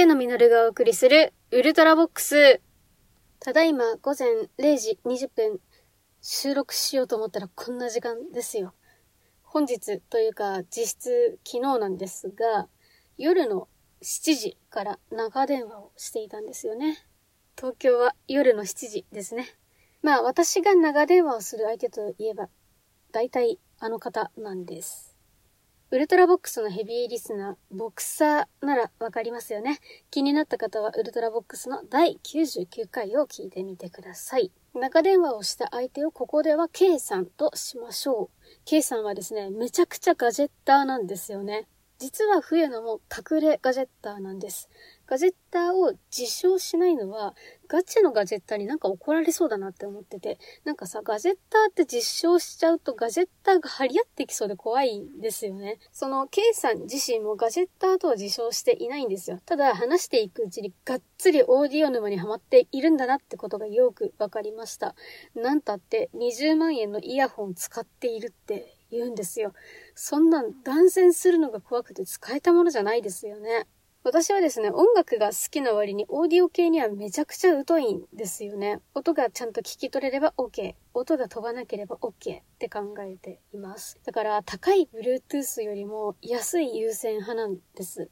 上野実がお送りするウルトラボックス。ただいま午前0時20分収録しようと思ったらこんな時間ですよ。本日というか実質昨日なんですが、夜の7時から長電話をしていたんですよね。東京は夜の7時ですね。まあ私が長電話をする相手といえば、大体あの方なんです。ウルトラボックスのヘビーリスナー、ボクサーならわかりますよね。気になった方はウルトラボックスの第99回を聞いてみてください。中電話をした相手をここでは K さんとしましょう。K さんはですね、めちゃくちゃガジェッターなんですよね。実は冬野も隠れガジェッターなんです。ガジェッターを自称しないのは、ガチのガジェッターになんか怒られそうだなって思ってて、なんかさ、ガジェッターって実証しちゃうとガジェッターが張り合ってきそうで怖いんですよね。その、K さん自身もガジェッターとは自称していないんですよ。ただ、話していくうちにがっつりオーディオ沼にはまっているんだなってことがよくわかりました。なんたって20万円のイヤホン使っているって言うんですよ。そんなん断線するのが怖くて使えたものじゃないですよね。私はですね、音楽が好きな割にオーディオ系にはめちゃくちゃ疎いんですよね。音がちゃんと聞き取れれば OK。音が飛ばなければ OK って考えています。だから高い Bluetooth よりも安い優先派なんです。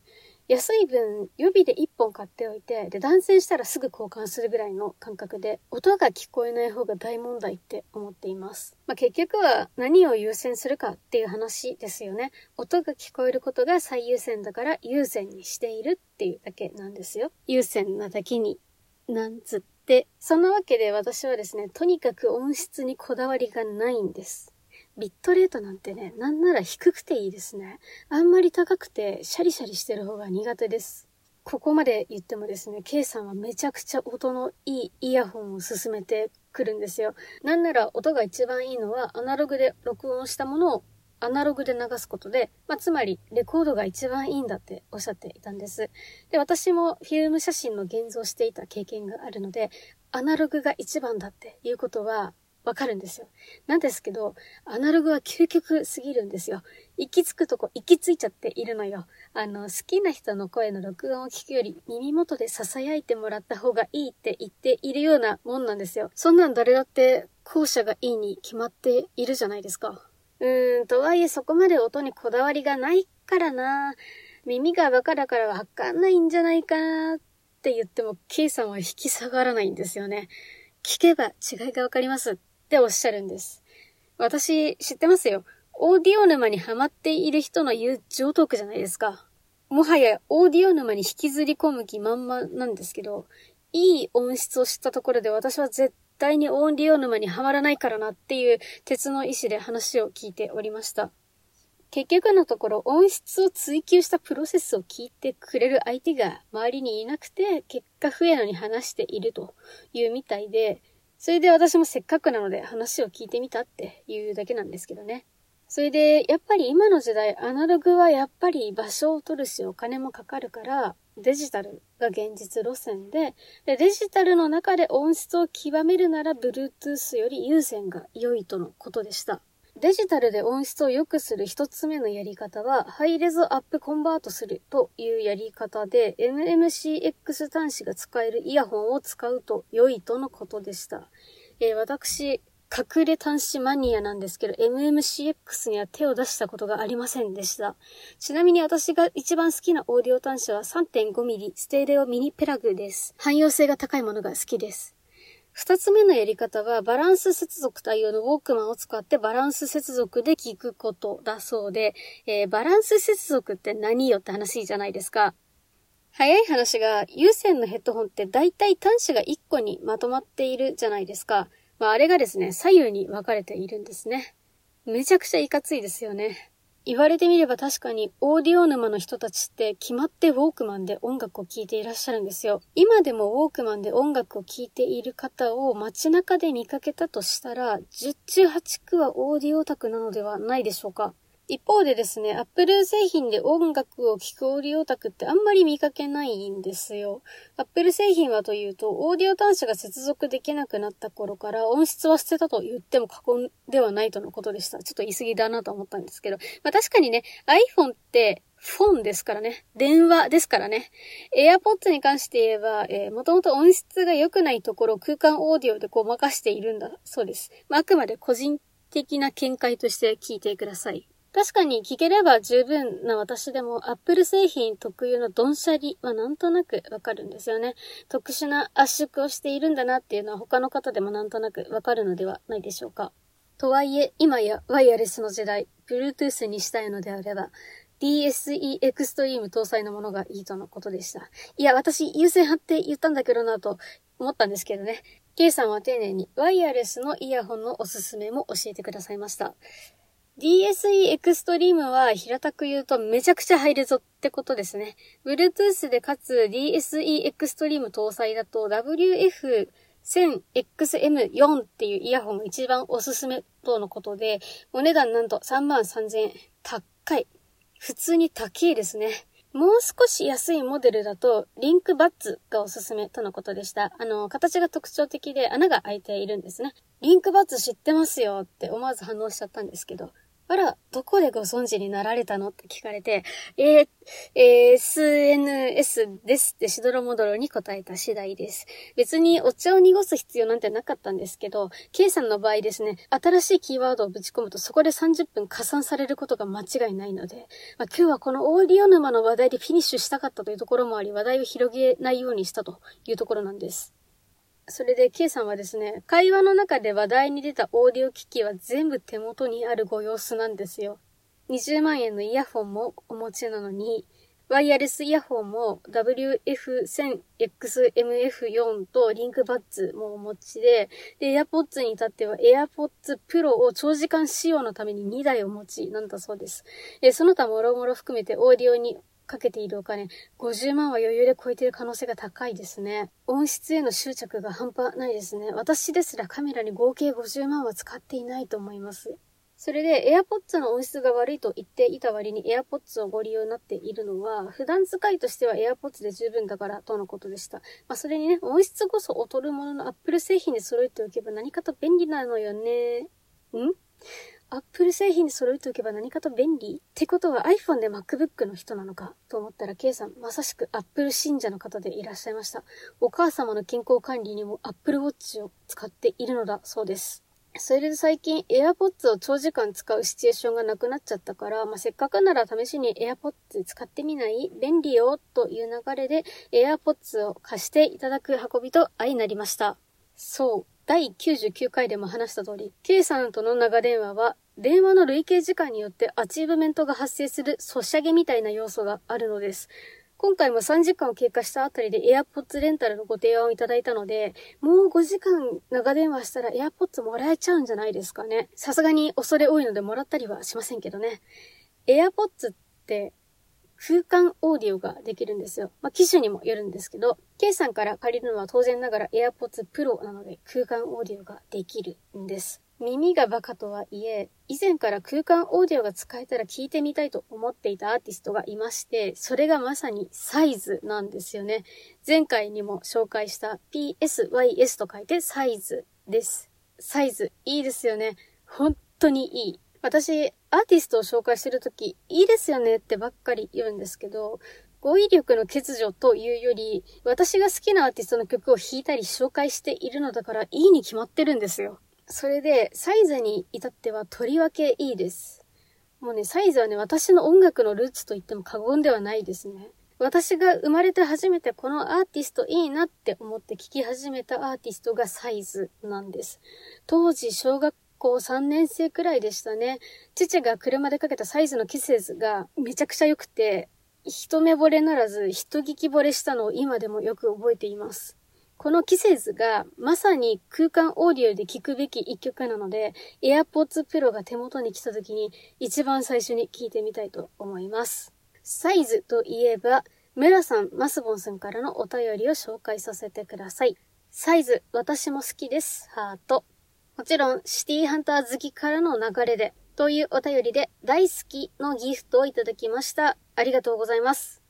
安い分、予備で1本買っておいて、で、断線したらすぐ交換するぐらいの感覚で、音が聞こえない方が大問題って思っています。まあ、結局は何を優先するかっていう話ですよね。音が聞こえることが最優先だから優先にしているっていうだけなんですよ。優先なだけに、なんつって。そんなわけで私はですね、とにかく音質にこだわりがないんです。ビットレートなんてね、なんなら低くていいですね。あんまり高くてシャリシャリしてる方が苦手です。ここまで言ってもですね、K さんはめちゃくちゃ音のいいイヤホンを勧めてくるんですよ。なんなら音が一番いいのはアナログで録音したものをアナログで流すことで、まあ、つまりレコードが一番いいんだっておっしゃっていたんです。で、私もフィルム写真の現像していた経験があるので、アナログが一番だっていうことはわかるんですよ。なんですけど、アナログは究極すぎるんですよ。行き着くとこ行き着いちゃっているのよ。あの、好きな人の声の録音を聞くより耳元で囁いてもらった方がいいって言っているようなもんなんですよ。そんなん誰だって後者がいいに決まっているじゃないですか。うーん、とはいえそこまで音にこだわりがないからな。耳がバカだからわかんないんじゃないかなって言っても、K さんは引き下がらないんですよね。聞けば違いがわかります。っておっしゃるんです。私、知ってますよ。オーディオ沼にハマっている人の言う上トークじゃないですか。もはやオーディオ沼に引きずり込む気満々なんですけど、いい音質を知ったところで私は絶対にオーディオ沼にはまらないからなっていう鉄の意志で話を聞いておりました。結局のところ音質を追求したプロセスを聞いてくれる相手が周りにいなくて結果不えのに話しているというみたいで、それで私もせっかくなので話を聞いてみたっていうだけなんですけどね。それで、やっぱり今の時代、アナログはやっぱり場所を取るしお金もかかるから、デジタルが現実路線でで、デジタルの中で音質を極めるなら、Bluetooth より有線が良いとのことでした。デジタルで音質を良くする一つ目のやり方は、ハイレゾアップコンバートするというやり方で、MMCX 端子が使えるイヤホンを使うと良いとのことでした。えー、私、隠れ端子マニアなんですけど、MMCX には手を出したことがありませんでした。ちなみに私が一番好きなオーディオ端子は 3.5mm ステレオミニペラグです。汎用性が高いものが好きです。二つ目のやり方は、バランス接続対応のウォークマンを使ってバランス接続で聞くことだそうで、えー、バランス接続って何よって話じゃないですか。早い話が、有線のヘッドホンって大体端子が1個にまとまっているじゃないですか。まあ、あれがですね、左右に分かれているんですね。めちゃくちゃいかついですよね。言われてみれば確かにオーディオ沼の人たちって決まってウォークマンで音楽を聴いていらっしゃるんですよ。今でもウォークマンで音楽を聴いている方を街中で見かけたとしたら、10中8区はオーディオオタクなのではないでしょうか。一方でですね、Apple 製品で音楽を聴くオーディオタクってあんまり見かけないんですよ。Apple 製品はというと、オーディオ端子が接続できなくなった頃から音質は捨てたと言っても過言ではないとのことでした。ちょっと言い過ぎだなと思ったんですけど。まあ確かにね、iPhone ってフォンですからね。電話ですからね。AirPods に関して言えば、えー、もともと音質が良くないところを空間オーディオでごまかしているんだそうです。まあ、あくまで個人的な見解として聞いてください。確かに聞ければ十分な私でも Apple 製品特有のドンシャリはなんとなくわかるんですよね。特殊な圧縮をしているんだなっていうのは他の方でもなんとなくわかるのではないでしょうか。とはいえ、今やワイヤレスの時代、Bluetooth にしたいのであれば、DSE エクストリーム搭載のものがいいとのことでした。いや、私優先派って言ったんだけどなと思ったんですけどね。K さんは丁寧にワイヤレスのイヤホンのおすすめも教えてくださいました。DSE エクストリームは平たく言うとめちゃくちゃ入るぞってことですね。Bluetooth でかつ DSE エクストリーム搭載だと WF1000XM4 っていうイヤホンが一番おすすめとのことで、お値段なんと3万3000円。高い。普通に高いですね。もう少し安いモデルだと、リンクバッツがおすすめとのことでした。あの、形が特徴的で穴が開いているんですね。リンクバッツ知ってますよって思わず反応しちゃったんですけど、あら、どこでご存知になられたの？って聞かれて、えー、えー、SNS ですってしどろもどろに答えた次第です。別にお茶を濁す必要なんてなかったんですけど、K さんの場合ですね、新しいキーワードをぶち込むとそこで30分加算されることが間違いないので、まあ、今日はこのオーディオ沼の話題でフィニッシュしたかったというところもあり、話題を広げないようにしたというところなんです。それで、K さんはですね、会話の中で話題に出たオーディオ機器は全部手元にあるご様子なんですよ。20万円のイヤホンもお持ちなのに、ワイヤレスイヤホンも WF1000XMF4 とリンクバッツもお持ちで、で、AirPods に至っては AirPods Pro を長時間使用のために2台お持ちなんだそうです。で、その他もろもろ含めてオーディオにかけているお金、50万は余裕で超えている可能性が高いですね。音質への執着が半端ないですね。私ですらカメラに合計50万は使っていないと思います。それで AirPods の音質が悪いと言っていた割に AirPods をご利用になっているのは、普段使いとしては AirPods で十分だからとのことでした。まあ、それにね、音質こそ劣るものの Apple 製品で揃えておけば何かと便利なのよね。ん？アップル製品で揃えておけば何かと便利ってことは iPhone で MacBook の人なのかと思ったら K さん、まさしく Apple 信者の方でいらっしゃいました。お母様の健康管理にも Apple Watch を使っているのだそうです。それで最近 AirPods を長時間使うシチュエーションがなくなっちゃったから、まあ、せっかくなら試しに AirPods 使ってみない便利よという流れで AirPods を貸していただく運びと相なりました。そう。第99回でも話した通り、K さんとの長電話は、電話の累計時間によってアチーブメントが発生するソシャゲみたいな要素があるのです。今回も3時間を経過したあたりで AirPods レンタルのご提案をいただいたので、もう5時間長電話したら AirPods もらえちゃうんじゃないですかね。さすがに恐れ多いのでもらったりはしませんけどね。AirPods って空間オーディオができるんですよ。まあ、機種にもよるんですけど、K さんから借りるのは当然ながら AirPods Pro なので空間オーディオができるんです。耳がバカとはいえ、以前から空間オーディオが使えたら聞いてみたいと思っていたアーティストがいまして、それがまさにサイズなんですよね。前回にも紹介した PSYS と書いてサイズです。サイズ、いいですよね。本当にいい。私、アーティストを紹介してるとき、いいですよねってばっかり言うんですけど、語彙力の欠如というより、私が好きなアーティストの曲を弾いたり紹介しているのだから、いいに決まってるんですよ。それで、サイズに至ってはとりわけいいです。もうね、サイズはね、私の音楽のルーツと言っても過言ではないですね。私が生まれて初めてこのアーティストいいなって思って聴き始めたアーティストがサイズなんです。当時小学校3年生くらいでしたね。父が車でかけたサイズのキセズがめちゃくちゃ良くて、一目惚れならず一聞き惚れしたのを今でもよく覚えています。このキセズがまさに空間オーディオで聴くべき一曲なので、AirPods Pro が手元に来た時に一番最初に聴いてみたいと思います。サイズといえば、メラさん、マスボンさんからのお便りを紹介させてください。サイズ、私も好きです。ハート。もちろん、シティハンター好きからの流れで、というお便りで大好きのギフトをいただきました。ありがとうございます。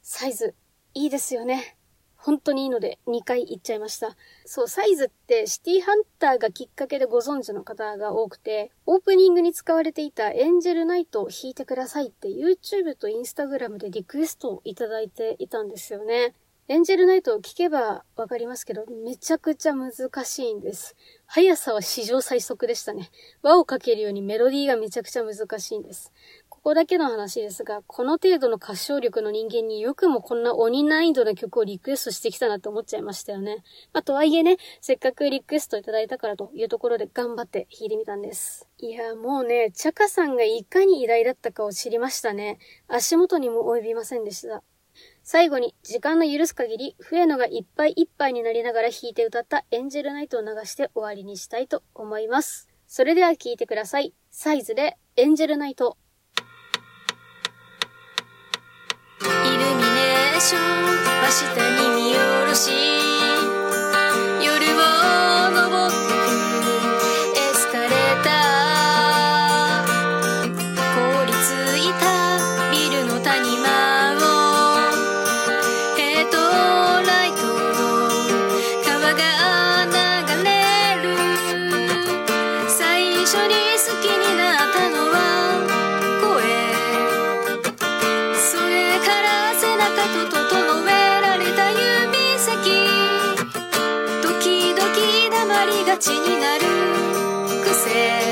サイズ、いいですよね。本当にいいので2回言っちゃいました。そう、サイズってシティハンターがきっかけでご存知の方が多くて、オープニングに使われていたエンジェルナイトを弾いてくださいって YouTube と Instagram でリクエストをいただいていたんですよね。エンジェルナイトを聞けばわかりますけど、めちゃくちゃ難しいんです。速さは史上最速でしたね。輪をかけるようにメロディーがめちゃくちゃ難しいんです。ここだけの話ですが、この程度の歌唱力の人間によくもこんな鬼難易度の曲をリクエストしてきたなって思っちゃいましたよね。まあ、とはいえね、せっかくリクエストいただいたからというところで頑張って弾いてみたんです。いや、もうね、チャカさんがいかに偉大だったかを知りましたね。足元にも及びませんでした。最後に、時間の許す限り、笛野がいっぱいいっぱいになりながら弾いて歌ったエンジェルナイトを流して終わりにしたいと思います。それでは聴いてください。サイズでエンジェルナイト。イルミネーション真下に見下ろしちになる。癖。